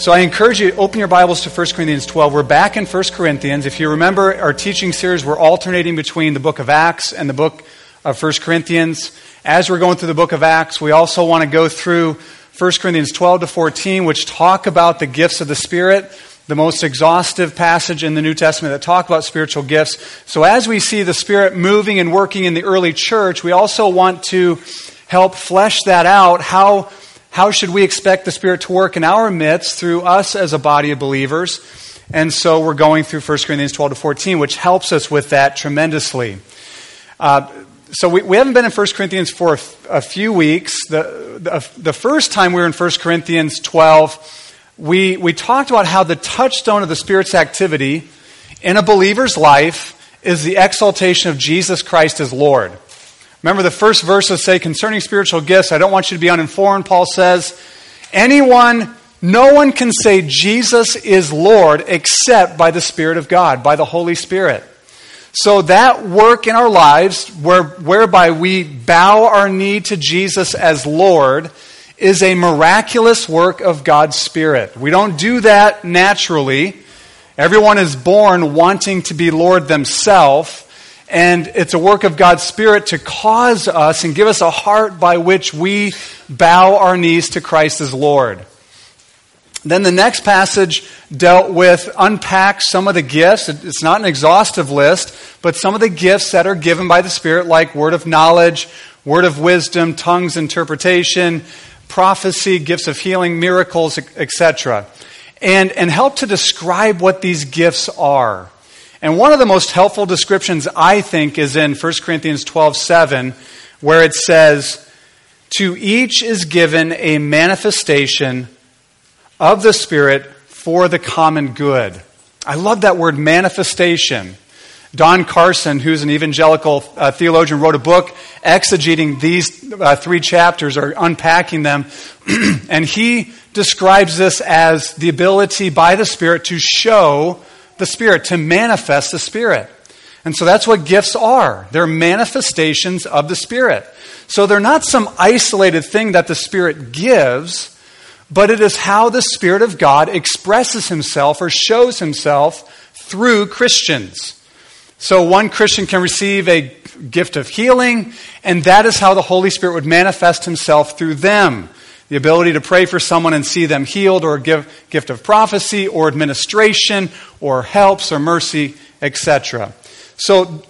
So I encourage you to open your Bibles to 1 Corinthians 12. We're back in 1 Corinthians. If you remember our teaching series, we're alternating between the book of Acts and the book of 1 Corinthians. As we're going through the book of Acts, we also want to go through 1 Corinthians 12 to 14, which talk about the gifts of the Spirit, the most exhaustive passage in the New Testament that talk about spiritual gifts. So as we see the Spirit moving and working in the early church, we also want to help flesh that out. How how should we expect the Spirit to work in our midst through us as a body of believers? And so we're going through 1 Corinthians 12 to 14, which helps us with that tremendously. Uh, so we, we haven't been in 1 Corinthians for a, a few weeks. The, the, the, first time we were in 1 Corinthians 12, we, we talked about how the touchstone of the Spirit's activity in a believer's life is the exaltation of Jesus Christ as Lord. Remember, the first verses say concerning spiritual gifts, I don't want you to be uninformed. Paul says, anyone, no one can say Jesus is Lord except by the Spirit of God, by the Holy Spirit. So that work in our lives, where, whereby we bow our knee to Jesus as Lord, is a miraculous work of God's Spirit. We don't do that naturally. Everyone is born wanting to be Lord themselves. And it's a work of God's Spirit to cause us and give us a heart by which we bow our knees to Christ as Lord. Then the next passage dealt with, unpack some of the gifts. It's not an exhaustive list, but some of the gifts that are given by the Spirit, like word of knowledge, word of wisdom, tongues interpretation, prophecy, gifts of healing, miracles, etc. And, and help to describe what these gifts are. And one of the most helpful descriptions, I think, is in 1 Corinthians 12 7, where it says, To each is given a manifestation of the Spirit for the common good. I love that word manifestation. Don Carson, who's an evangelical uh, theologian, wrote a book exegeting these uh, three chapters or unpacking them. and he describes this as the ability by the Spirit to show the Spirit, to manifest the Spirit. And so that's what gifts are. They're manifestations of the Spirit. So they're not some isolated thing that the Spirit gives, but it is how the Spirit of God expresses Himself or shows Himself through Christians. So one Christian can receive a gift of healing, and that is how the Holy Spirit would manifest Himself through them the ability to pray for someone and see them healed, or a gift of prophecy, or administration, or helps, or mercy, etc. So,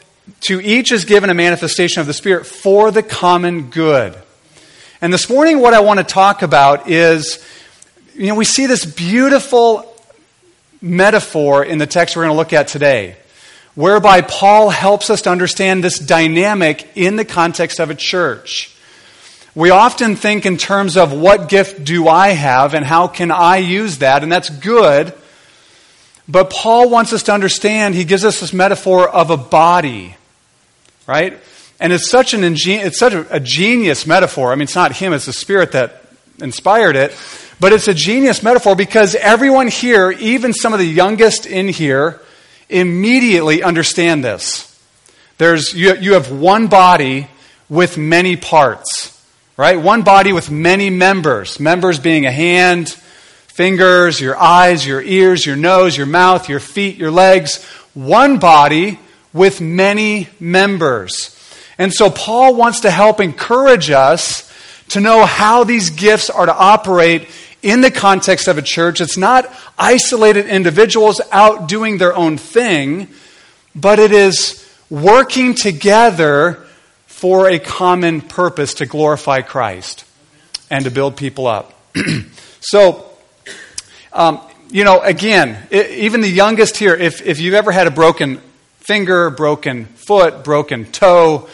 to each is given a manifestation of the Spirit for the common good. And this morning, what I want to talk about is you know, we see this beautiful metaphor in the text we're going to look at today, whereby Paul helps us to understand this dynamic in the context of a church. We often think in terms of what gift do I have and how can I use that, and that's good. But Paul wants us to understand, he gives us this metaphor of a body, right? And it's such, an ingen- it's such a, a genius metaphor. I mean, it's not him, it's the Spirit that inspired it. But it's a genius metaphor because everyone here, even some of the youngest in here, immediately understand this. There's, you, you have one body with many parts right? One body with many members. Members being a hand, fingers, your eyes, your ears, your nose, your mouth, your feet, your legs. One body with many members. And so Paul wants to help encourage us to know how these gifts are to operate in the context of a church. It's not isolated individuals out doing their own thing, but it is working together for a common purpose to glorify Christ and to build people up. so, um, you know, again, it, even the youngest here, if, if you've ever had a broken finger, broken foot, broken toe,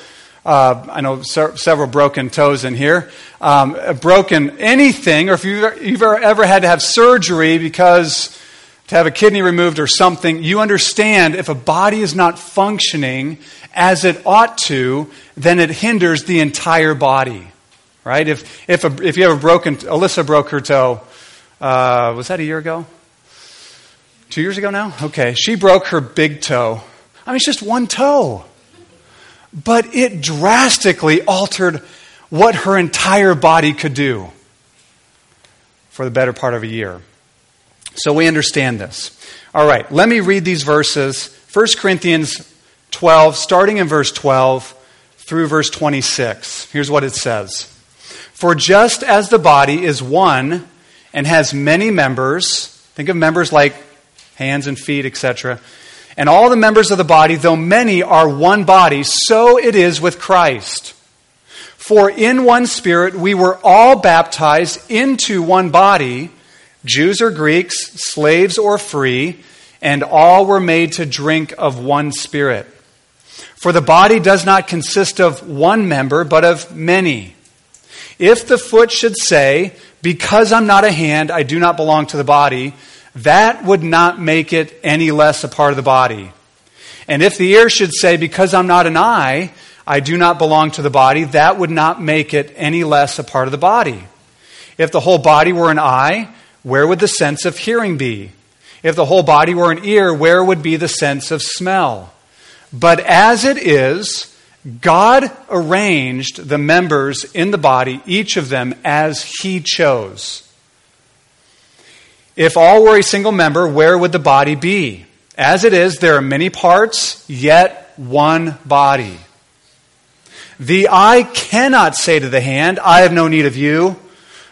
uh, I know se- several broken toes in here, um, broken anything, or if you've, you've ever had to have surgery because to have a kidney removed or something, you understand if a body is not functioning as it ought to, then it hinders the entire body. Right? If, if, a, if you have a broken, Alyssa broke her toe, uh, was that a year ago? Two years ago now? Okay. She broke her big toe. I mean, it's just one toe. But it drastically altered what her entire body could do for the better part of a year. So we understand this. All right, let me read these verses. 1 Corinthians 12, starting in verse 12 through verse 26. Here's what it says For just as the body is one and has many members, think of members like hands and feet, etc., and all the members of the body, though many, are one body, so it is with Christ. For in one spirit we were all baptized into one body, Jews or Greeks, slaves or free, and all were made to drink of one spirit. For the body does not consist of one member, but of many. If the foot should say, Because I'm not a hand, I do not belong to the body, that would not make it any less a part of the body. And if the ear should say, Because I'm not an eye, I do not belong to the body, that would not make it any less a part of the body. If the whole body were an eye, where would the sense of hearing be? If the whole body were an ear, where would be the sense of smell? But as it is, God arranged the members in the body, each of them as He chose. If all were a single member, where would the body be? As it is, there are many parts, yet one body. The eye cannot say to the hand, I have no need of you,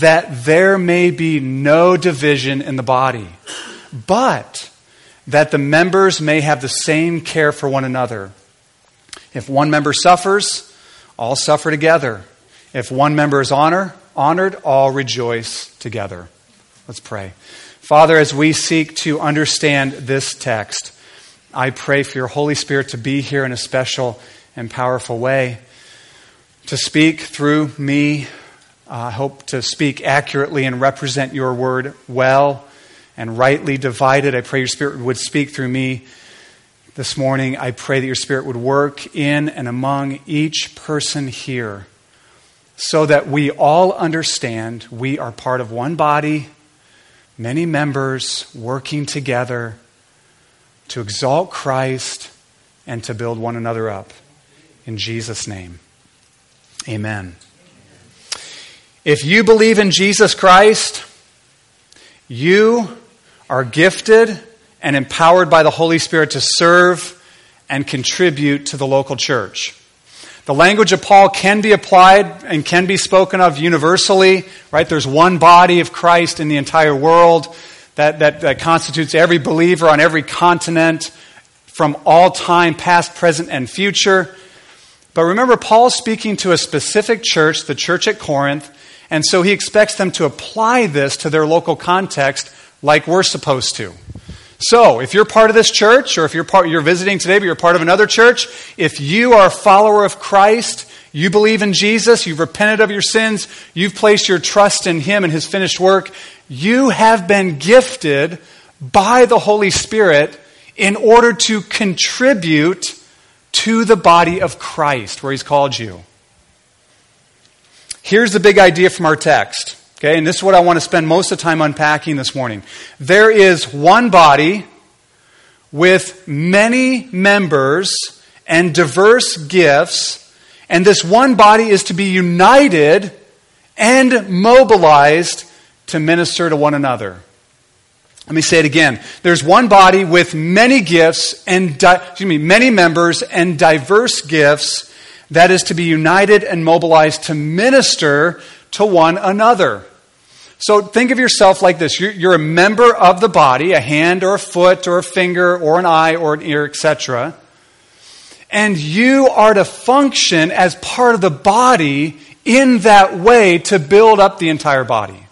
that there may be no division in the body, but that the members may have the same care for one another. If one member suffers, all suffer together. If one member is honor, honored, all rejoice together. Let's pray. Father, as we seek to understand this text, I pray for your Holy Spirit to be here in a special and powerful way to speak through me. I uh, hope to speak accurately and represent your word well and rightly divided. I pray your spirit would speak through me this morning. I pray that your spirit would work in and among each person here so that we all understand we are part of one body, many members working together to exalt Christ and to build one another up. In Jesus' name. Amen. If you believe in Jesus Christ, you are gifted and empowered by the Holy Spirit to serve and contribute to the local church. The language of Paul can be applied and can be spoken of universally, right? There's one body of Christ in the entire world that, that, that constitutes every believer on every continent from all time, past, present, and future. But remember, Paul's speaking to a specific church, the church at Corinth, and so he expects them to apply this to their local context like we're supposed to. So, if you're part of this church, or if you're, part, you're visiting today, but you're part of another church, if you are a follower of Christ, you believe in Jesus, you've repented of your sins, you've placed your trust in Him and His finished work, you have been gifted by the Holy Spirit in order to contribute to the body of Christ where he's called you. Here's the big idea from our text. Okay, and this is what I want to spend most of the time unpacking this morning. There is one body with many members and diverse gifts, and this one body is to be united and mobilized to minister to one another. Let me say it again. There's one body with many gifts and di- excuse me, many members and diverse gifts that is to be united and mobilized to minister to one another. So think of yourself like this. You're, you're a member of the body, a hand or a foot or a finger or an eye or an ear, etc. And you are to function as part of the body in that way to build up the entire body.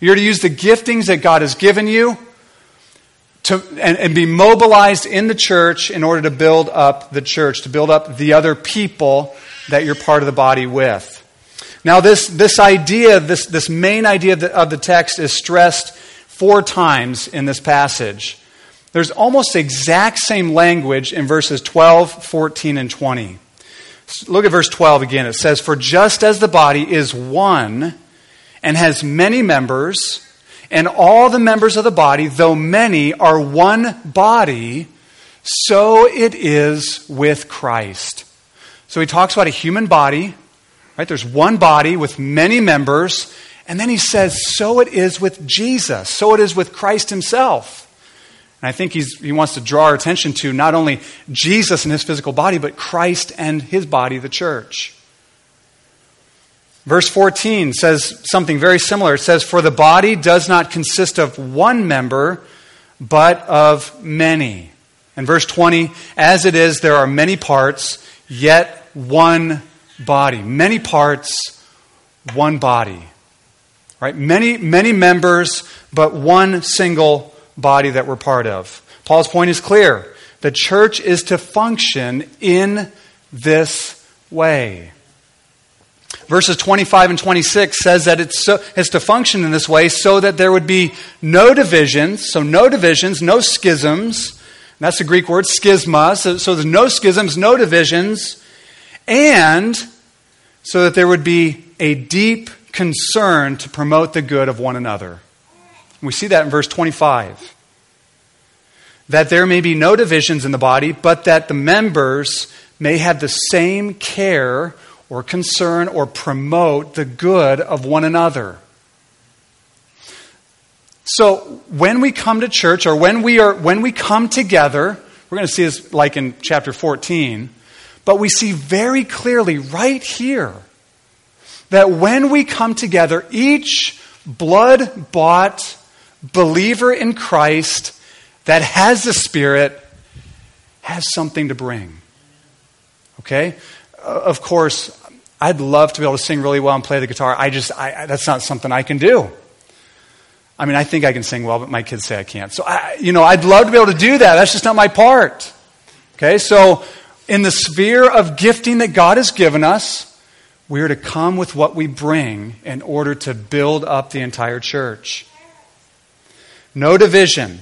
You're to use the giftings that God has given you to, and, and be mobilized in the church in order to build up the church, to build up the other people that you're part of the body with. Now, this, this idea, this, this main idea of the, of the text is stressed four times in this passage. There's almost exact same language in verses 12, 14, and 20. Look at verse 12 again. It says, For just as the body is one and has many members, and all the members of the body, though many, are one body, so it is with Christ. So he talks about a human body, right? There's one body with many members, and then he says, so it is with Jesus, so it is with Christ himself. And I think he wants to draw our attention to not only Jesus and his physical body, but Christ and his body, the church. Verse 14 says something very similar. It says, For the body does not consist of one member, but of many. And verse 20, as it is, there are many parts, yet one body. Many parts, one body. Right? Many, many members, but one single body that we're part of. Paul's point is clear. The church is to function in this way. Verses 25 and 26 says that it's, so, it's to function in this way so that there would be no divisions, so no divisions, no schisms. That's the Greek word, schisma. So, so there's no schisms, no divisions, and so that there would be a deep concern to promote the good of one another. We see that in verse 25. That there may be no divisions in the body, but that the members may have the same care or concern or promote the good of one another. So when we come to church or when we are when we come together, we're going to see this like in chapter 14, but we see very clearly right here that when we come together, each blood bought believer in Christ that has the Spirit has something to bring. Okay? Of course, I'd love to be able to sing really well and play the guitar. I just, I, that's not something I can do. I mean, I think I can sing well, but my kids say I can't. So, I, you know, I'd love to be able to do that. That's just not my part. Okay, so in the sphere of gifting that God has given us, we are to come with what we bring in order to build up the entire church. No division,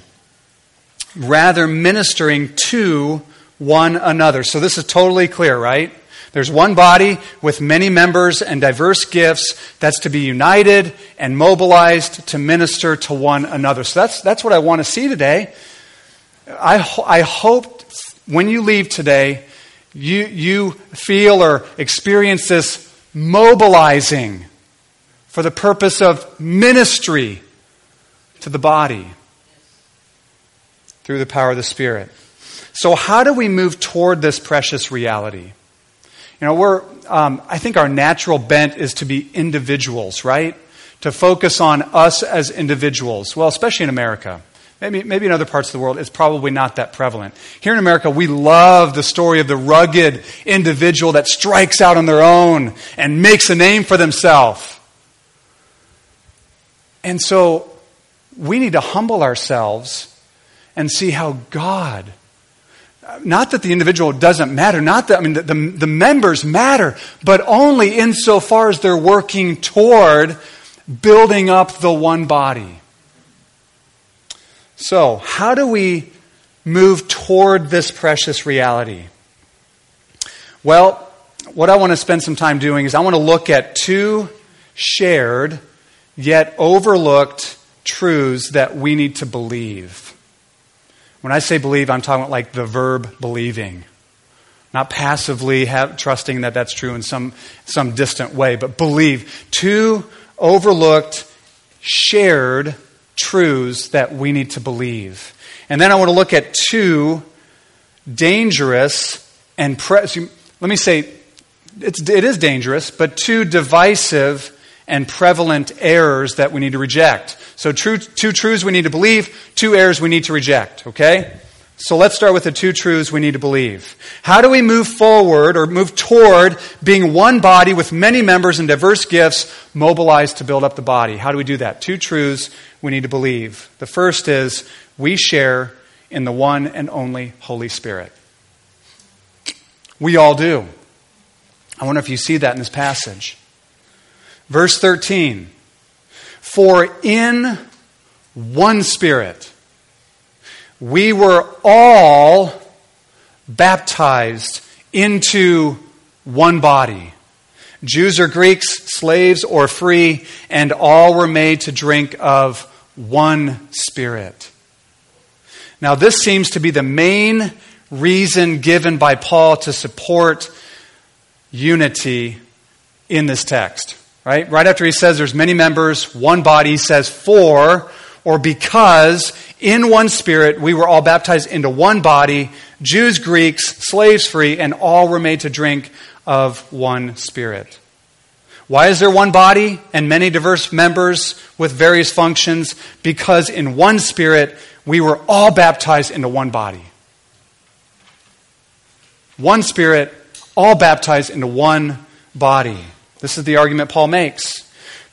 rather ministering to one another. So this is totally clear, right? There's one body with many members and diverse gifts that's to be united and mobilized to minister to one another. So that's, that's what I want to see today. I, I hope when you leave today, you, you feel or experience this mobilizing for the purpose of ministry to the body through the power of the Spirit. So, how do we move toward this precious reality? You know, we're, um, I think our natural bent is to be individuals, right? To focus on us as individuals. Well, especially in America. Maybe, maybe in other parts of the world, it's probably not that prevalent. Here in America, we love the story of the rugged individual that strikes out on their own and makes a name for themselves. And so we need to humble ourselves and see how God not that the individual doesn't matter, not that, I mean, the, the, the, members matter, but only insofar as they're working toward building up the one body. So, how do we move toward this precious reality? Well, what I want to spend some time doing is I want to look at two shared yet overlooked truths that we need to believe. When I say believe, I'm talking about like the verb believing. Not passively have, trusting that that's true in some, some distant way, but believe. Two overlooked, shared truths that we need to believe. And then I want to look at two dangerous and, pre- let me say, it's, it is dangerous, but two divisive and prevalent errors that we need to reject. So, true, two truths we need to believe, two errors we need to reject, okay? So, let's start with the two truths we need to believe. How do we move forward or move toward being one body with many members and diverse gifts mobilized to build up the body? How do we do that? Two truths we need to believe. The first is we share in the one and only Holy Spirit. We all do. I wonder if you see that in this passage. Verse 13 For in one Spirit. We were all baptized into one body. Jews or Greeks, slaves or free, and all were made to drink of one Spirit. Now, this seems to be the main reason given by Paul to support unity in this text. Right? Right after he says there's many members, one body, says for or because in one spirit we were all baptized into one body, Jews, Greeks, slaves free, and all were made to drink of one spirit. Why is there one body and many diverse members with various functions? Because in one spirit we were all baptized into one body. One spirit, all baptized into one body. This is the argument Paul makes.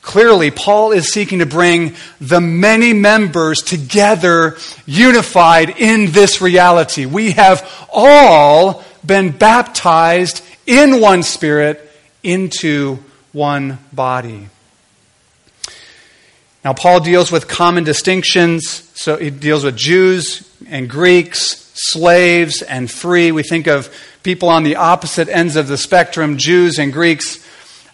Clearly, Paul is seeking to bring the many members together, unified in this reality. We have all been baptized in one spirit into one body. Now, Paul deals with common distinctions. So he deals with Jews and Greeks, slaves and free. We think of people on the opposite ends of the spectrum. Jews and Greeks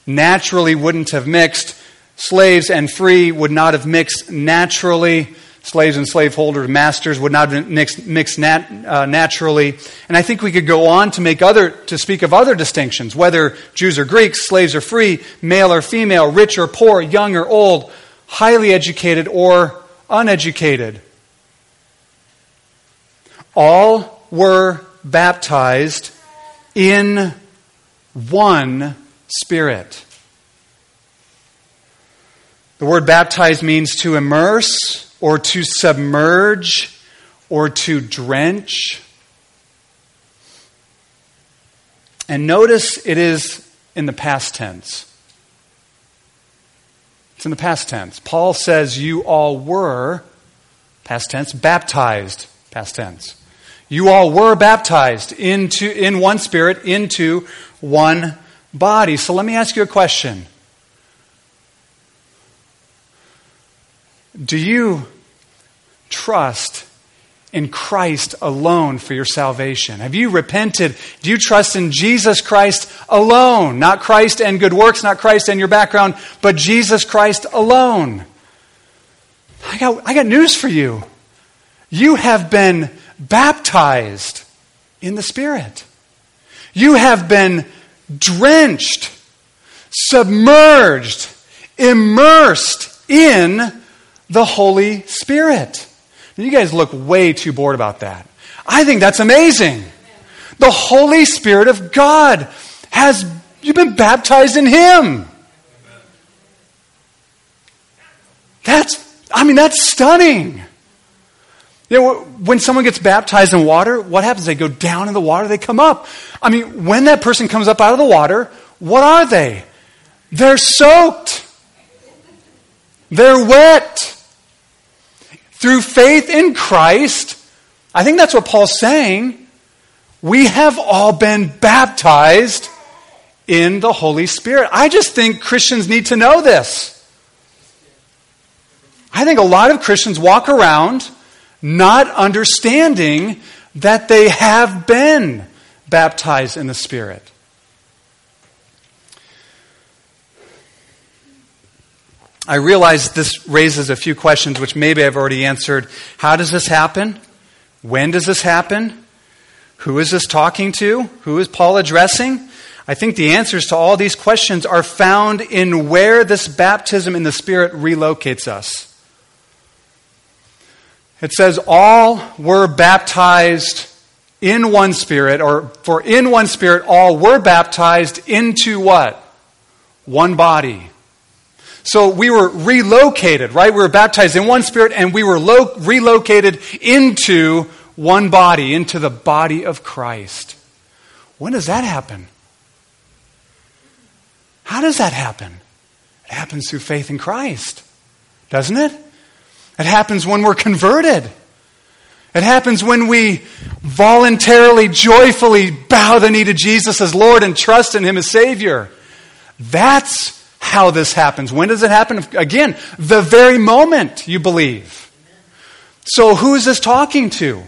naturally wouldn't have mixed slaves and free would not have mixed naturally. Slaves and slaveholders, masters would not have mixed, mixed nat, uh, naturally. And I think we could go on to make other, to speak of other distinctions, whether Jews or Greeks, slaves or free, male or female, rich or poor, young or old, highly educated or uneducated. All were baptized in one Spirit. The word baptize means to immerse or to submerge or to drench. And notice it is in the past tense. It's in the past tense. Paul says, You all were, past tense, baptized, past tense. You all were baptized into, in one spirit into one body. So let me ask you a question. Do you trust in Christ alone for your salvation? Have you repented? Do you trust in Jesus Christ alone? Not Christ and good works, not Christ and your background, but Jesus Christ alone. I got, I got news for you. You have been baptized in the Spirit. You have been drenched, submerged, immersed in the Holy Spirit. You guys look way too bored about that. I think that's amazing. The Holy Spirit of God has, you've been baptized in Him. That's, I mean, that's stunning. You know, when someone gets baptized in water, what happens? They go down in the water, they come up. I mean, when that person comes up out of the water, what are they? They're soaked. They're wet through faith in Christ, I think that's what Paul's saying. We have all been baptized in the Holy Spirit. I just think Christians need to know this. I think a lot of Christians walk around not understanding that they have been baptized in the Spirit. I realize this raises a few questions which maybe I've already answered. How does this happen? When does this happen? Who is this talking to? Who is Paul addressing? I think the answers to all these questions are found in where this baptism in the Spirit relocates us. It says, All were baptized in one Spirit, or for in one Spirit, all were baptized into what? One body. So we were relocated, right? We were baptized in one spirit and we were lo- relocated into one body, into the body of Christ. When does that happen? How does that happen? It happens through faith in Christ, doesn't it? It happens when we're converted. It happens when we voluntarily, joyfully bow the knee to Jesus as Lord and trust in Him as Savior. That's how this happens. When does it happen? Again, the very moment you believe. So, who is this talking to?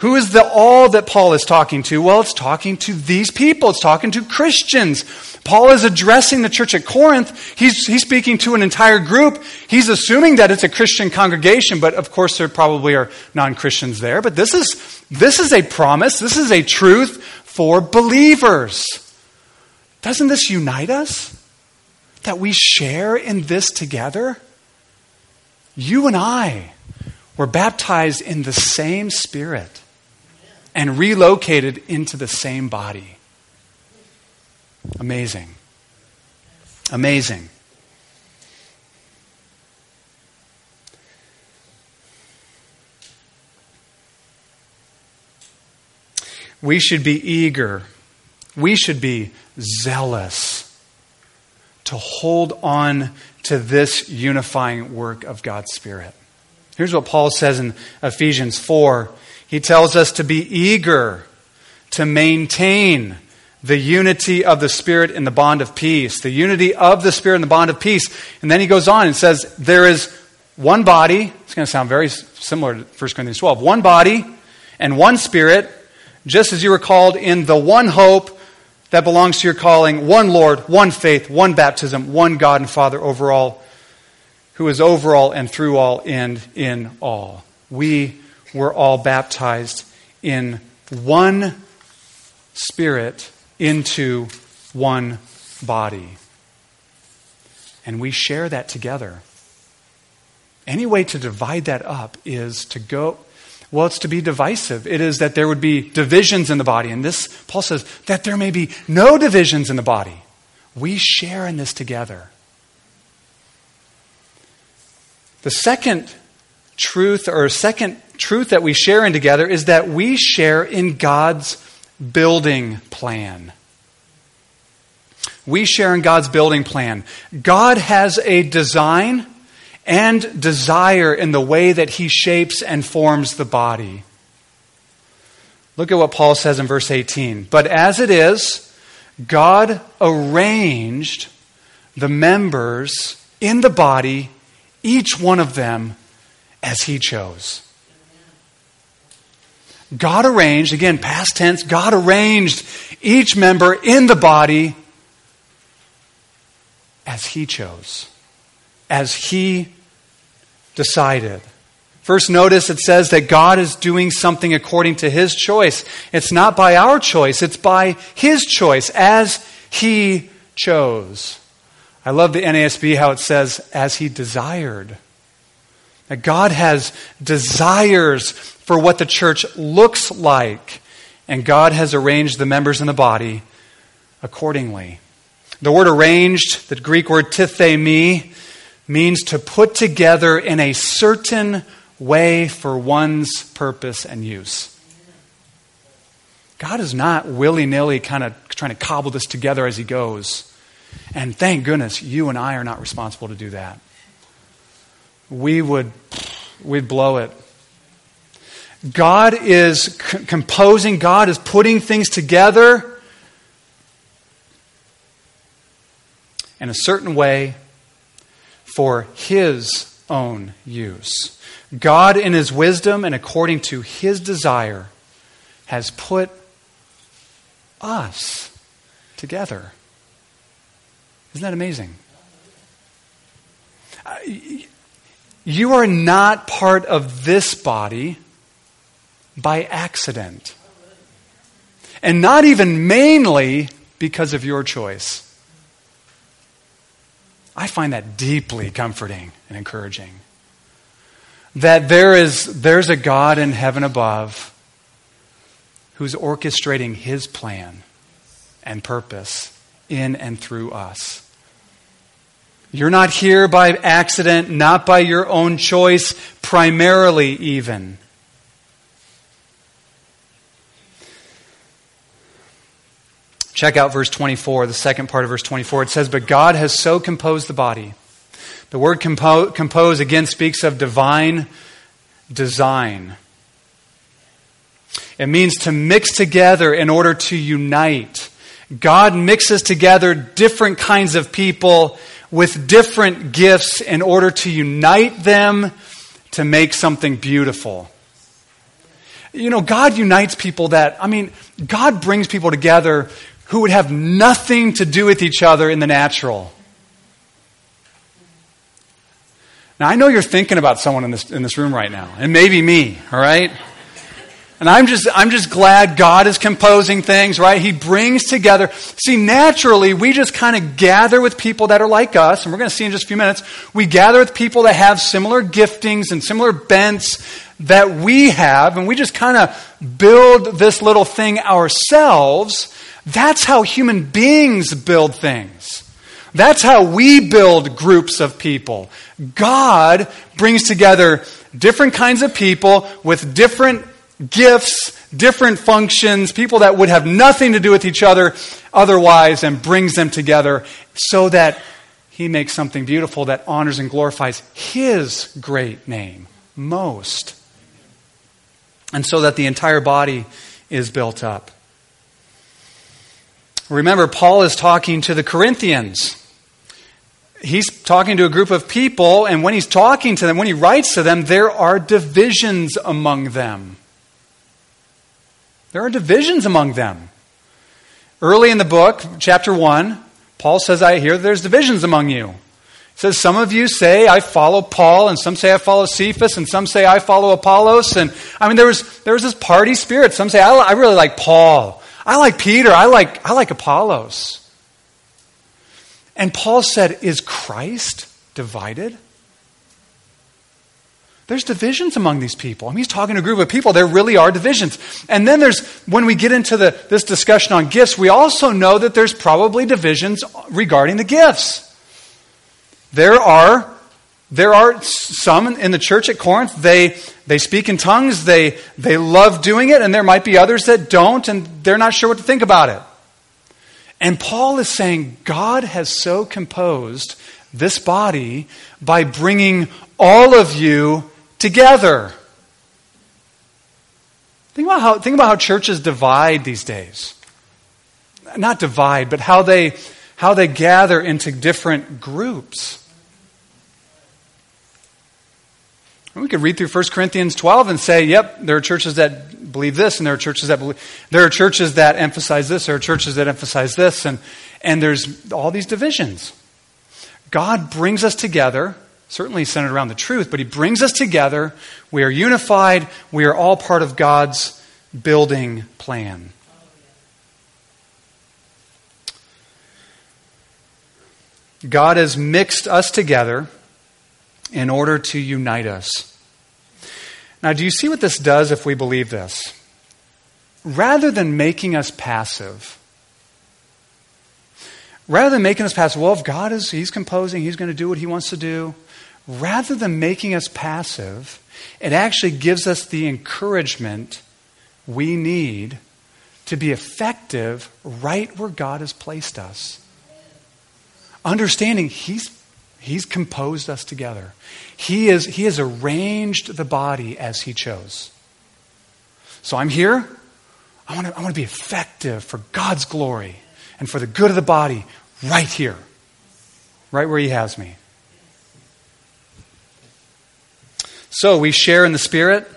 Who is the all that Paul is talking to? Well, it's talking to these people. It's talking to Christians. Paul is addressing the church at Corinth. He's, he's speaking to an entire group. He's assuming that it's a Christian congregation, but of course there probably are non-Christians there. But this is, this is a promise. This is a truth for believers. Doesn't this unite us? That we share in this together? You and I were baptized in the same spirit and relocated into the same body. Amazing. Amazing. We should be eager. We should be zealous to hold on to this unifying work of God's Spirit. Here's what Paul says in Ephesians 4 he tells us to be eager to maintain the unity of the Spirit in the bond of peace. The unity of the Spirit in the bond of peace. And then he goes on and says, There is one body. It's going to sound very similar to 1 Corinthians 12. One body and one Spirit, just as you were called in the one hope that belongs to your calling, one Lord, one faith, one baptism, one God and Father over all, who is over all and through all and in all. We were all baptized in one spirit into one body. And we share that together. Any way to divide that up is to go, well, it's to be divisive. It is that there would be divisions in the body. And this, Paul says, that there may be no divisions in the body. We share in this together. The second truth, or second truth that we share in together is that we share in God's building plan. We share in God's building plan. God has a design and desire in the way that He shapes and forms the body. Look at what Paul says in verse 18. But as it is, God arranged the members in the body, each one of them, as He chose. God arranged, again, past tense, God arranged each member in the body as He chose, as He decided. First, notice it says that God is doing something according to His choice. It's not by our choice, it's by His choice, as He chose. I love the NASB how it says, as He desired. That God has desires for what the church looks like, and God has arranged the members in the body accordingly. The word arranged, the Greek word tithemi, means to put together in a certain way for one's purpose and use. God is not willy nilly kind of trying to cobble this together as He goes. And thank goodness you and I are not responsible to do that we would we'd blow it. God is c- composing, God is putting things together in a certain way for His own use. God, in His wisdom and according to His desire, has put us together. Isn't that amazing? You are not part of this body by accident. And not even mainly because of your choice. I find that deeply comforting and encouraging. That there is there's a God in heaven above who's orchestrating his plan and purpose in and through us. You're not here by accident, not by your own choice, primarily, even. Check out verse 24, the second part of verse 24. It says, But God has so composed the body. The word compo- compose again speaks of divine design. It means to mix together in order to unite. God mixes together different kinds of people with different gifts in order to unite them to make something beautiful. You know, God unites people that, I mean, God brings people together who would have nothing to do with each other in the natural. Now, I know you're thinking about someone in this, in this room right now, and maybe me, all right? And I'm just, I'm just glad God is composing things, right? He brings together. See, naturally, we just kind of gather with people that are like us, and we're going to see in just a few minutes. We gather with people that have similar giftings and similar bents that we have, and we just kind of build this little thing ourselves. That's how human beings build things. That's how we build groups of people. God brings together different kinds of people with different gifts, different functions, people that would have nothing to do with each other otherwise, and brings them together so that he makes something beautiful that honors and glorifies his great name most. And so that the entire body is built up. Remember, Paul is talking to the Corinthians. He's talking to a group of people, and when he's talking to them, when he writes to them, there are divisions among them. There are divisions among them. Early in the book, chapter 1, Paul says, I hear there's divisions among you. He says, Some of you say, I follow Paul, and some say, I follow Cephas, and some say, I follow Apollos. And I mean, there was, there was this party spirit. Some say, I, I really like Paul. I like Peter. I like, I like Apollos. And Paul said, Is Christ divided? There's divisions among these people. I mean, he's talking to a group of people. There really are divisions. And then there's, when we get into the, this discussion on gifts, we also know that there's probably divisions regarding the gifts. There are, there are some in the church at Corinth, they, they speak in tongues, they, they love doing it, and there might be others that don't, and they're not sure what to think about it. And Paul is saying God has so composed this body by bringing all of you together. Think about how, think about how churches divide these days. Not divide, but how they, how they gather into different groups. We could read through 1 Corinthians 12 and say, yep, there are churches that believe this, and there are churches that believe, there are churches that emphasize this, there are churches that emphasize this, and, and there's all these divisions. God brings us together certainly centered around the truth, but he brings us together. We are unified. We are all part of God's building plan. God has mixed us together in order to unite us. Now, do you see what this does if we believe this? Rather than making us passive, rather than making us passive, well, if God is, He's composing, He's going to do what He wants to do, rather than making us passive, it actually gives us the encouragement we need to be effective right where God has placed us. Understanding He's, he's composed us together, he, is, he has arranged the body as He chose. So I'm here. I want, to, I want to be effective for God's glory and for the good of the body right here, right where He has me. So we share in the Spirit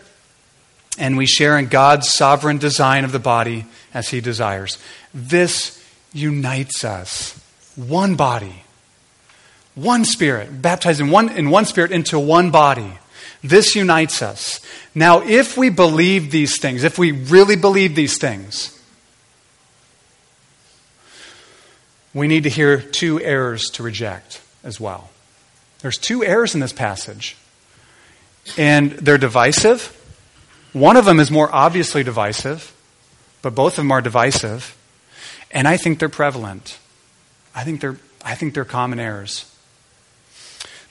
and we share in God's sovereign design of the body as He desires. This unites us. One body, one Spirit, baptized in one, in one Spirit into one body. This unites us. Now, if we believe these things, if we really believe these things, we need to hear two errors to reject as well. There's two errors in this passage and they're divisive. One of them is more obviously divisive, but both of them are divisive. And I think they're prevalent. I think they're, I think they're common errors.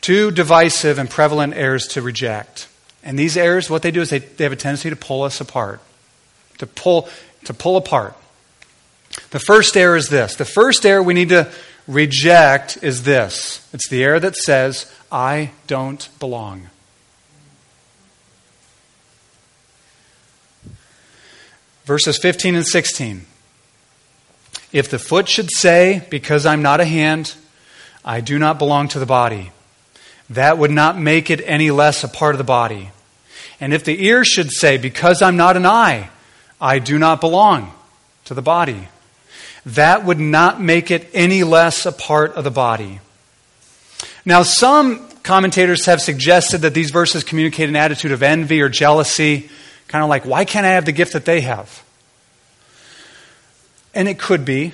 Two divisive and prevalent errors to reject. And these errors, what they do is they, they have a tendency to pull us apart, to pull, to pull apart. The first error is this. The first error we need to reject is this it's the error that says, I don't belong. Verses 15 and 16. If the foot should say, Because I'm not a hand, I do not belong to the body, that would not make it any less a part of the body. And if the ear should say, Because I'm not an eye, I do not belong to the body, that would not make it any less a part of the body. Now, some commentators have suggested that these verses communicate an attitude of envy or jealousy, kind of like, why can't I have the gift that they have? And it could be.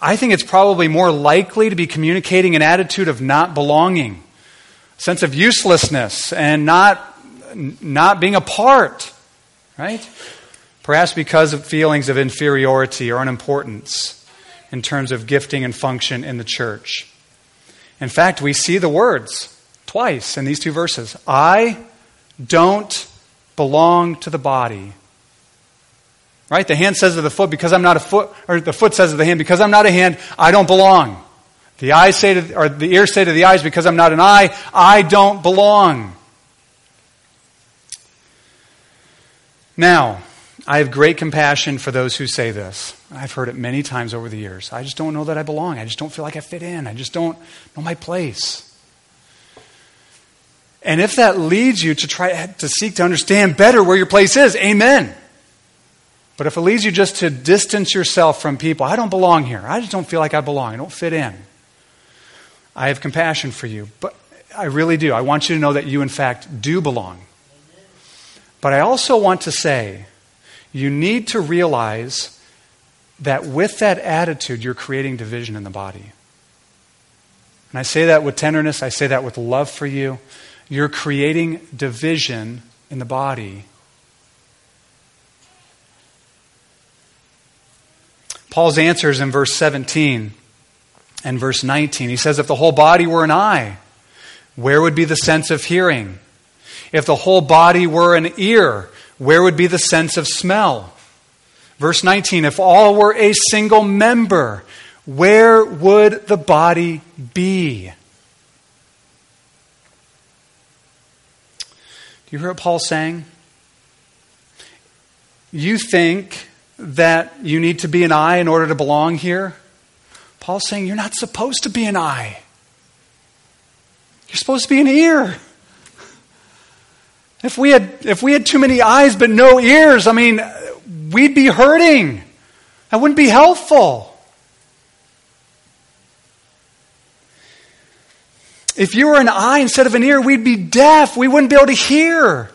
I think it's probably more likely to be communicating an attitude of not belonging, sense of uselessness, and not, not being a part, right? Perhaps because of feelings of inferiority or unimportance in terms of gifting and function in the church. In fact, we see the words twice in these two verses I don't belong to the body. Right? The hand says to the foot, because I'm not a foot, or the foot says to the hand, because I'm not a hand, I don't belong. The eyes say to, or the ears say to the eyes, because I'm not an eye, I don't belong. Now, I have great compassion for those who say this. I've heard it many times over the years. I just don't know that I belong. I just don't feel like I fit in. I just don't know my place. And if that leads you to try to seek to understand better where your place is, amen. But if it leads you just to distance yourself from people, I don't belong here. I just don't feel like I belong. I don't fit in. I have compassion for you. But I really do. I want you to know that you, in fact, do belong. But I also want to say you need to realize that with that attitude, you're creating division in the body. And I say that with tenderness, I say that with love for you. You're creating division in the body. Paul's answer is in verse 17 and verse 19. He says, If the whole body were an eye, where would be the sense of hearing? If the whole body were an ear, where would be the sense of smell? Verse 19, if all were a single member, where would the body be? Do you hear what Paul's saying? You think that you need to be an eye in order to belong here? Paul's saying you're not supposed to be an eye. You're supposed to be an ear. If we had, if we had too many eyes but no ears, I mean, we'd be hurting. That wouldn't be helpful. If you were an eye instead of an ear, we'd be deaf. We wouldn't be able to hear.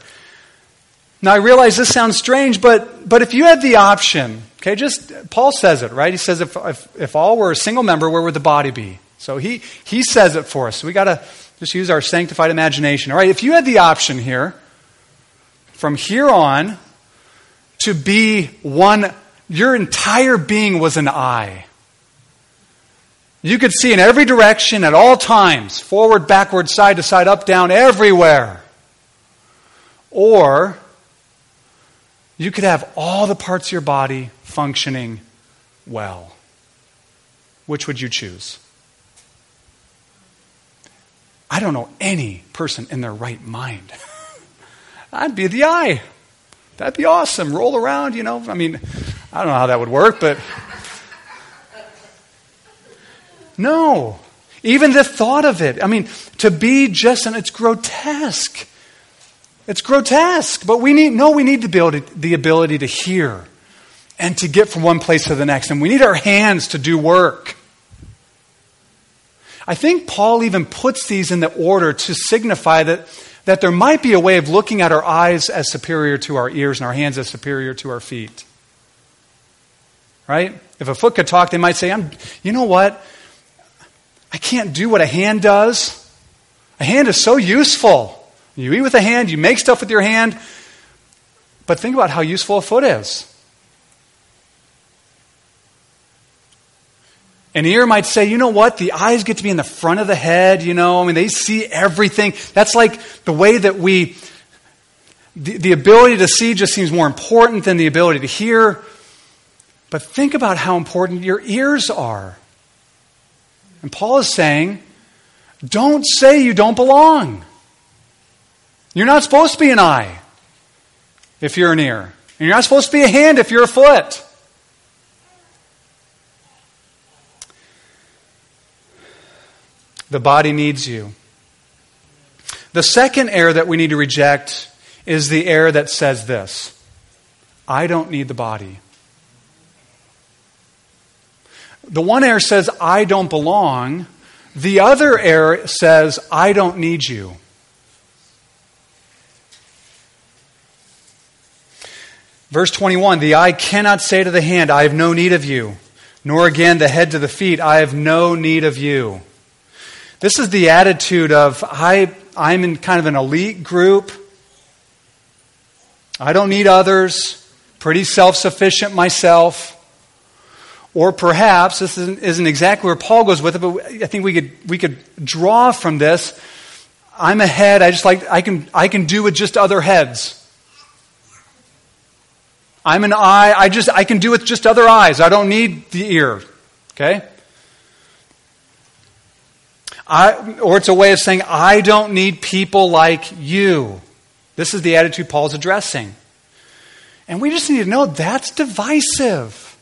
Now, I realize this sounds strange, but, but if you had the option, okay, just, Paul says it, right? He says if, if, if all were a single member, where would the body be? So he, he says it for us. So we got to just use our sanctified imagination. All right, if you had the option here, from here on, to be one, your entire being was an eye. You could see in every direction at all times forward, backward, side to side, up, down, everywhere. Or you could have all the parts of your body functioning well. Which would you choose? I don't know any person in their right mind. I'd be the eye. That'd be awesome. Roll around, you know. I mean, I don't know how that would work, but no. Even the thought of it. I mean, to be just, and it's grotesque. It's grotesque. But we need, no, we need the ability, the ability to hear and to get from one place to the next. And we need our hands to do work. I think Paul even puts these in the order to signify that, that there might be a way of looking at our eyes as superior to our ears and our hands as superior to our feet. Right? If a foot could talk, they might say, I'm, you know what? I can't do what a hand does. A hand is so useful. You eat with a hand, you make stuff with your hand. But think about how useful a foot is. An ear might say, you know what? The eyes get to be in the front of the head, you know. I mean, they see everything. That's like the way that we, the, the ability to see just seems more important than the ability to hear. But think about how important your ears are. And Paul is saying, don't say you don't belong. You're not supposed to be an eye if you're an ear. And you're not supposed to be a hand if you're a foot. The body needs you. The second error that we need to reject is the error that says this I don't need the body. The one error says, I don't belong. The other error says, I don't need you. Verse 21 The eye cannot say to the hand, I have no need of you, nor again the head to the feet, I have no need of you. This is the attitude of, I, I'm in kind of an elite group. I don't need others. Pretty self sufficient myself. Or perhaps, this isn't, isn't, exactly where Paul goes with it, but I think we could, we could draw from this. I'm a head, I just like, I can, I can do with just other heads. I'm an eye. I just I can do with just other eyes. I don't need the ear. Okay? I, or it's a way of saying, I don't need people like you. This is the attitude Paul's addressing. And we just need to know that's divisive.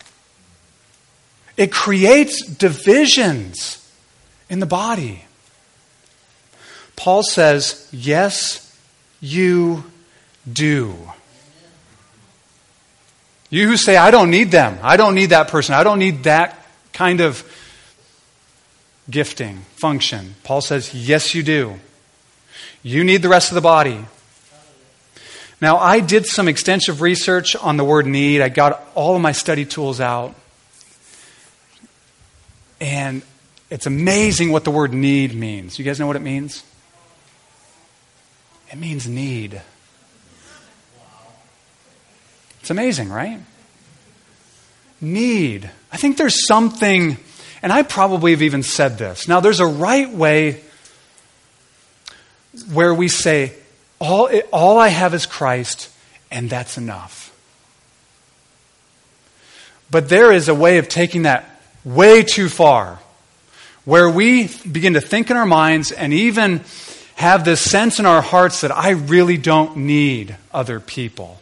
It creates divisions in the body. Paul says, Yes, you do. You who say, I don't need them, I don't need that person, I don't need that kind of gifting, function. Paul says, Yes, you do. You need the rest of the body. Now, I did some extensive research on the word need. I got all of my study tools out. And it's amazing what the word need means. You guys know what it means? It means need. It's amazing, right? Need. I think there's something, and I probably have even said this. Now, there's a right way where we say, all, all I have is Christ, and that's enough. But there is a way of taking that way too far, where we begin to think in our minds and even have this sense in our hearts that I really don't need other people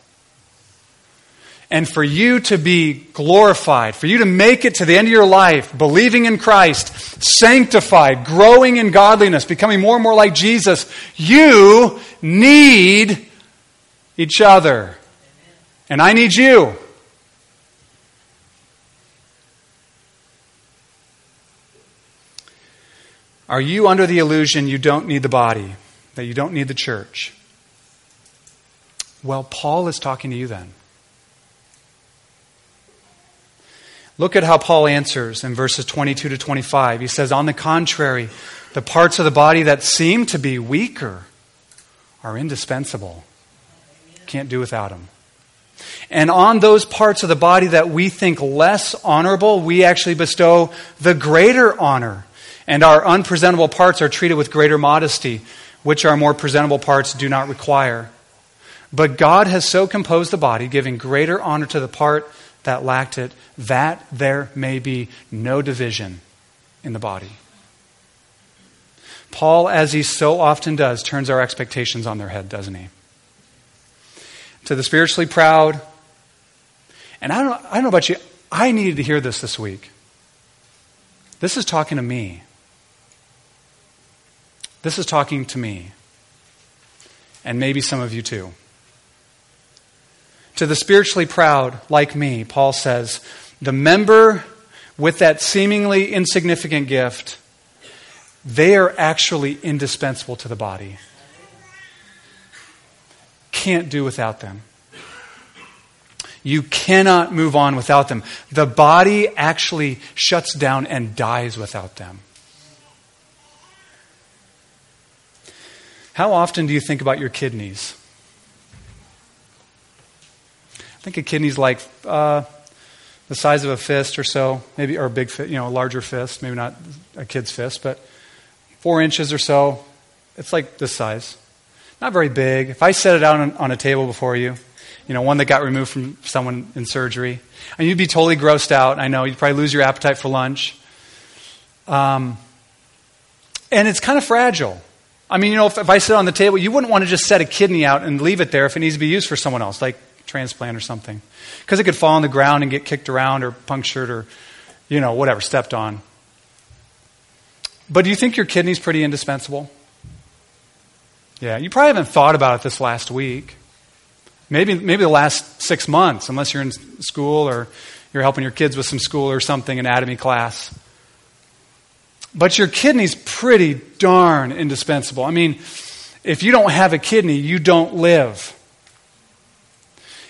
and for you to be glorified, for you to make it to the end of your life, believing in Christ, sanctified, growing in godliness, becoming more and more like Jesus, you need each other. And I need you. Are you under the illusion you don't need the body, that you don't need the church? Well, Paul is talking to you then. Look at how Paul answers in verses 22 to 25. He says, On the contrary, the parts of the body that seem to be weaker are indispensable. Can't do without them. And on those parts of the body that we think less honorable, we actually bestow the greater honor. And our unpresentable parts are treated with greater modesty, which our more presentable parts do not require. But God has so composed the body, giving greater honor to the part that lacked it, that there may be no division in the body. Paul, as he so often does, turns our expectations on their head, doesn't he? To the spiritually proud, and I don't, I don't know about you, I needed to hear this this week. This is talking to me. This is talking to me. And maybe some of you too. To the spiritually proud, like me, Paul says, the member with that seemingly insignificant gift, they are actually indispensable to the body. Can't do without them. You cannot move on without them. The body actually shuts down and dies without them. How often do you think about your kidneys? Think a kidney's like uh, the size of a fist or so, maybe, or a big, you know, a larger fist, maybe not a kid's fist, but four inches or so. It's like this size. Not very big. If I set it out on, on a table before you, you know, one that got removed from someone in surgery, and you'd be totally grossed out. I know. You'd probably lose your appetite for lunch. Um, and it's kind of fragile. I mean, you know, if, if I sit on the table, you wouldn't want to just set a kidney out and leave it there if it needs to be used for someone else. Like, transplant or something. Because it could fall on the ground and get kicked around or punctured or, you know, whatever, stepped on. But do you think your kidney's pretty indispensable? Yeah, you probably haven't thought about it this last week. Maybe, maybe the last six months, unless you're in school or you're helping your kids with some school or something, anatomy class. But your kidney's pretty darn indispensable. I mean, if you don't have a kidney, you don't live.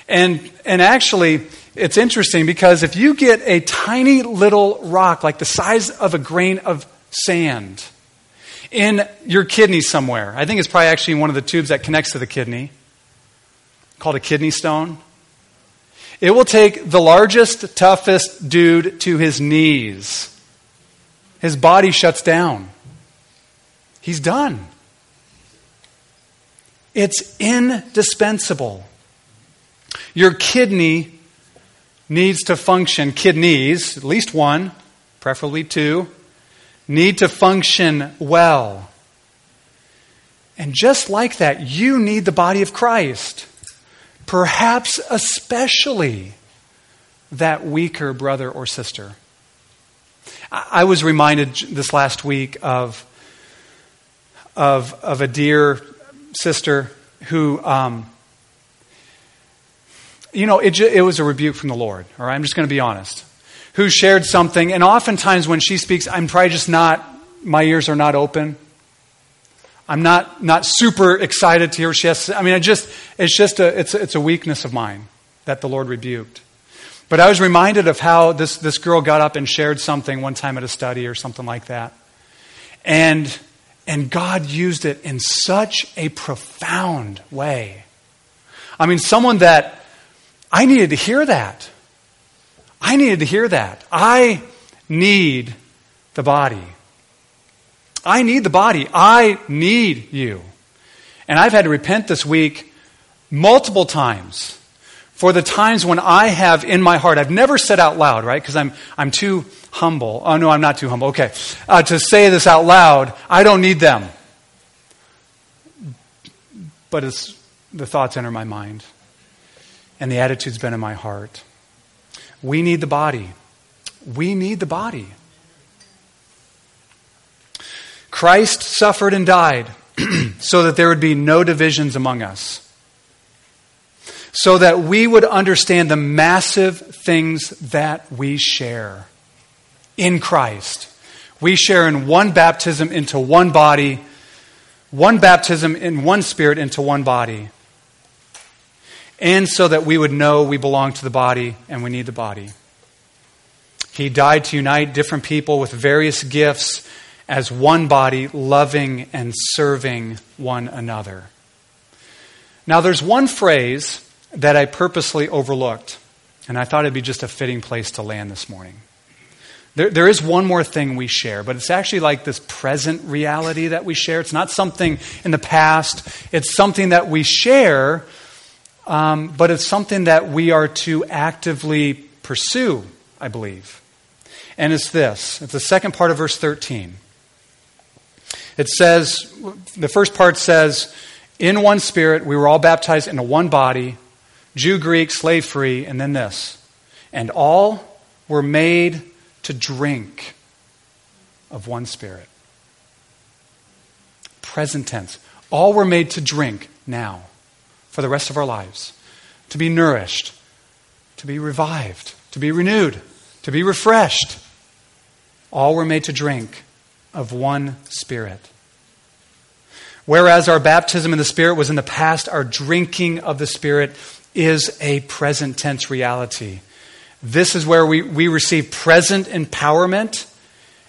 And, and actually, it's interesting because if you get a tiny little rock, like the size of a grain of sand, in your kidney somewhere, I think it's probably actually one of the tubes that connects to the kidney, called a kidney stone. It will take the largest, toughest dude to his knees. His body shuts down. He's done. It's indispensable. Your kidney needs to function, kidneys, at least one, preferably two, need to function well. And just like that, you need the body of Christ. Perhaps especially that weaker brother or sister. I was reminded this last week of, of, of a dear sister who, um, you know, it, it was a rebuke from the Lord, all right? I'm just going to be honest. Who shared something, and oftentimes when she speaks, I'm probably just not, my ears are not open. I'm not, not super excited to hear what she has to say. I mean, it just, it's just a, it's, it's a weakness of mine that the Lord rebuked. But I was reminded of how this, this girl got up and shared something one time at a study or something like that. And, and God used it in such a profound way. I mean, someone that I needed to hear that. I needed to hear that. I need the body. I need the body. I need you. And I've had to repent this week multiple times for the times when I have in my heart, I've never said out loud, right? Because I'm, I'm too humble. Oh, no, I'm not too humble. Okay. Uh, to say this out loud, I don't need them. But it's, the thoughts enter my mind, and the attitude's been in my heart. We need the body. We need the body. Christ suffered and died so that there would be no divisions among us so that we would understand the massive things that we share in Christ. We share in one baptism into one body, one baptism in one spirit into one body. And so that we would know we belong to the body and we need the body. He died to unite different people with various gifts as one body, loving and serving one another. Now, there's one phrase that I purposely overlooked. And I thought it'd be just a fitting place to land this morning. There, there is one more thing we share, but it's actually like this present reality that we share. It's not something in the past, it's something that we share, um, but it's something that we are to actively pursue, I believe. And it's this it's the second part of verse 13. It says, the first part says, In one spirit we were all baptized into one body Jew, Greek, slave free, and then this. And all were made to drink of one spirit. Present tense. All were made to drink now for the rest of our lives. To be nourished, to be revived, to be renewed, to be refreshed. All were made to drink of one spirit. Whereas our baptism in the Spirit was in the past, our drinking of the Spirit is a present tense reality. This is where we, we receive present empowerment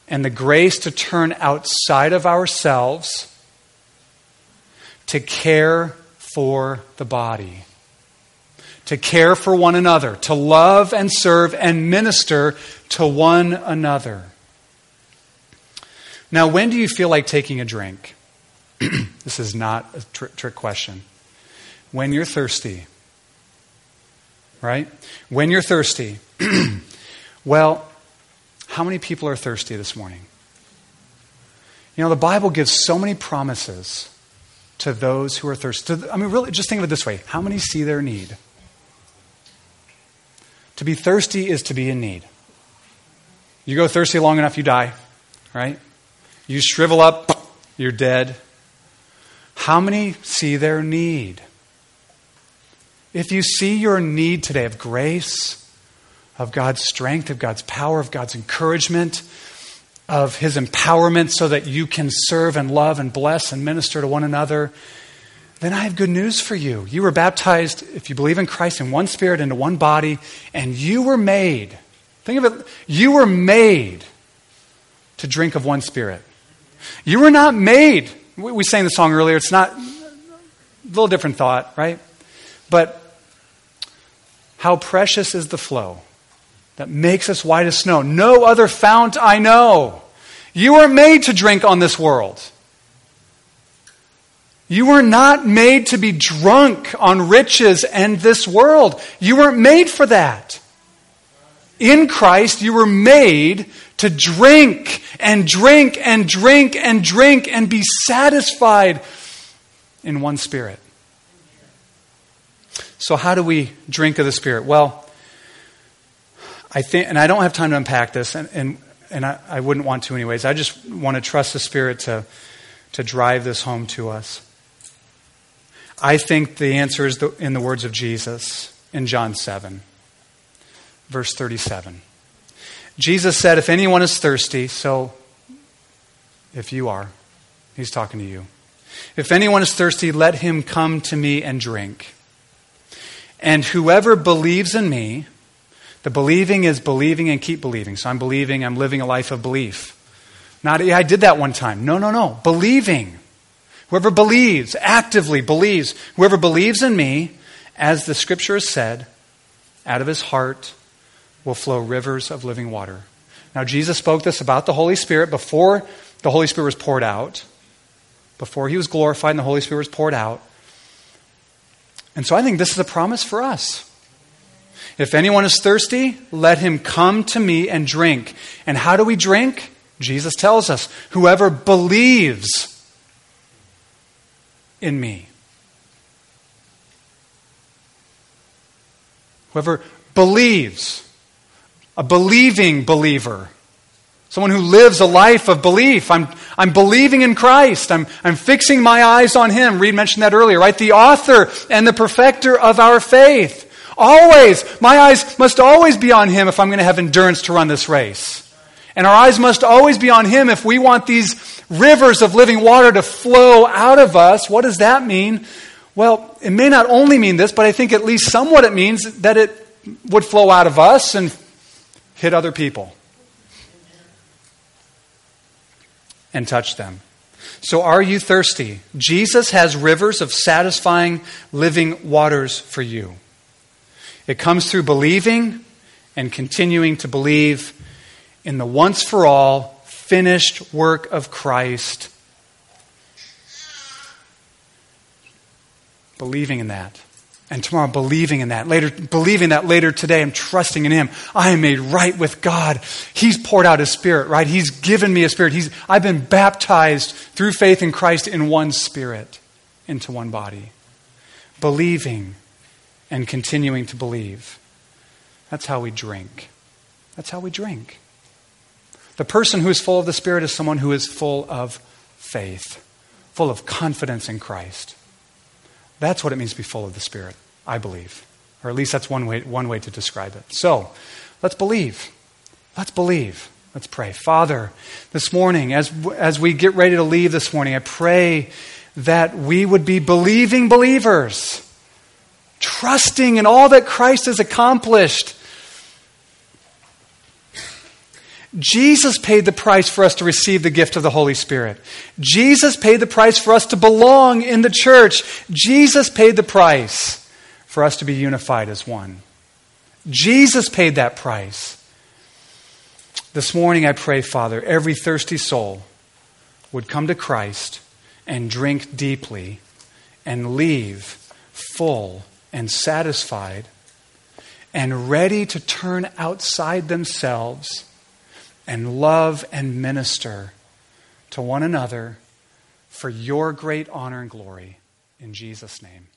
and the grace to turn outside of ourselves to care for the body, to care for one another, to love and serve and minister to one another. Now, when do you feel like taking a drink? this is not a tr- trick question. When you're thirsty right? When you're thirsty. well, how many people are thirsty this morning? You know, the Bible gives so many promises to those who are thirsty. I mean, really, just think of it this way how many see their need? To be thirsty is to be in need. You go thirsty long enough, you die, right? You shrivel up, you're dead. How many see their need? If you see your need today of grace, of God's strength, of God's power, of God's encouragement, of His empowerment so that you can serve and love and bless and minister to one another, then I have good news for you. You were baptized, if you believe in Christ, in one spirit, into one body, and you were made. Think of it, you were made to drink of one spirit. You were not made. We sang the song earlier, it's not a little different thought, right? But how precious is the flow that makes us white as snow. No other fount I know. You were made to drink on this world. You were not made to be drunk on riches and this world. You weren't made for that. In Christ, you were made to drink and drink and drink and drink and be satisfied in one spirit. So, how do we drink of the Spirit? Well, I think, and I don't have time to unpack this, and, and, and I, I wouldn't want to anyways. I just want to trust the Spirit to, to drive this home to us. I think the answer is the, in the words of Jesus in John 7, verse 37. Jesus said, If anyone is thirsty, so if you are, he's talking to you. If anyone is thirsty, let him come to me and drink. And whoever believes in me, the believing is believing and keep believing. So I'm believing, I'm living a life of belief. Not, yeah, I did that one time. No, no, no. Believing. Whoever believes, actively believes, whoever believes in me, as the scripture has said, out of his heart will flow rivers of living water. Now, Jesus spoke this about the Holy Spirit before the Holy Spirit was poured out, before he was glorified and the Holy Spirit was poured out. And so I think this is a promise for us. If anyone is thirsty, let him come to me and drink. And how do we drink? Jesus tells us whoever believes in me. Whoever believes, a believing believer, someone who lives a life of belief. I'm, I'm believing in Christ. I'm, I'm fixing my eyes on Him. Reed mentioned that earlier, right? The author and the perfecter of our faith. Always. My eyes must always be on Him if I'm going to have endurance to run this race. And our eyes must always be on Him if we want these rivers of living water to flow out of us. What does that mean? Well, it may not only mean this, but I think at least somewhat it means that it would flow out of us and hit other people and touch them. So, are you thirsty? Jesus has rivers of satisfying living waters for you. It comes through believing and continuing to believe in the once for all finished work of Christ. Believing in that. And tomorrow, believing in that. Later, believing that later today, I'm trusting in Him. I am made right with God. He's poured out His Spirit, right? He's given me a Spirit. He's, I've been baptized through faith in Christ in one Spirit into one body. Believing and continuing to believe. That's how we drink. That's how we drink. The person who is full of the Spirit is someone who is full of faith, full of confidence in Christ. That's what it means to be full of the Spirit, I believe. Or at least that's one way, one way to describe it. So, let's believe. Let's believe. Let's pray. Father, this morning, as, as we get ready to leave this morning, I pray that we would be believing believers trusting in all that Christ has accomplished. Jesus paid the price for us to receive the gift of the Holy Spirit. Jesus paid the price for us to belong in the church. Jesus paid the price for us to be unified as one. Jesus paid that price. This morning, I pray, Father, every thirsty soul would come to Christ and drink deeply and leave full and satisfied and ready to turn outside themselves and love and minister to one another for your great honor and glory. In Jesus' name.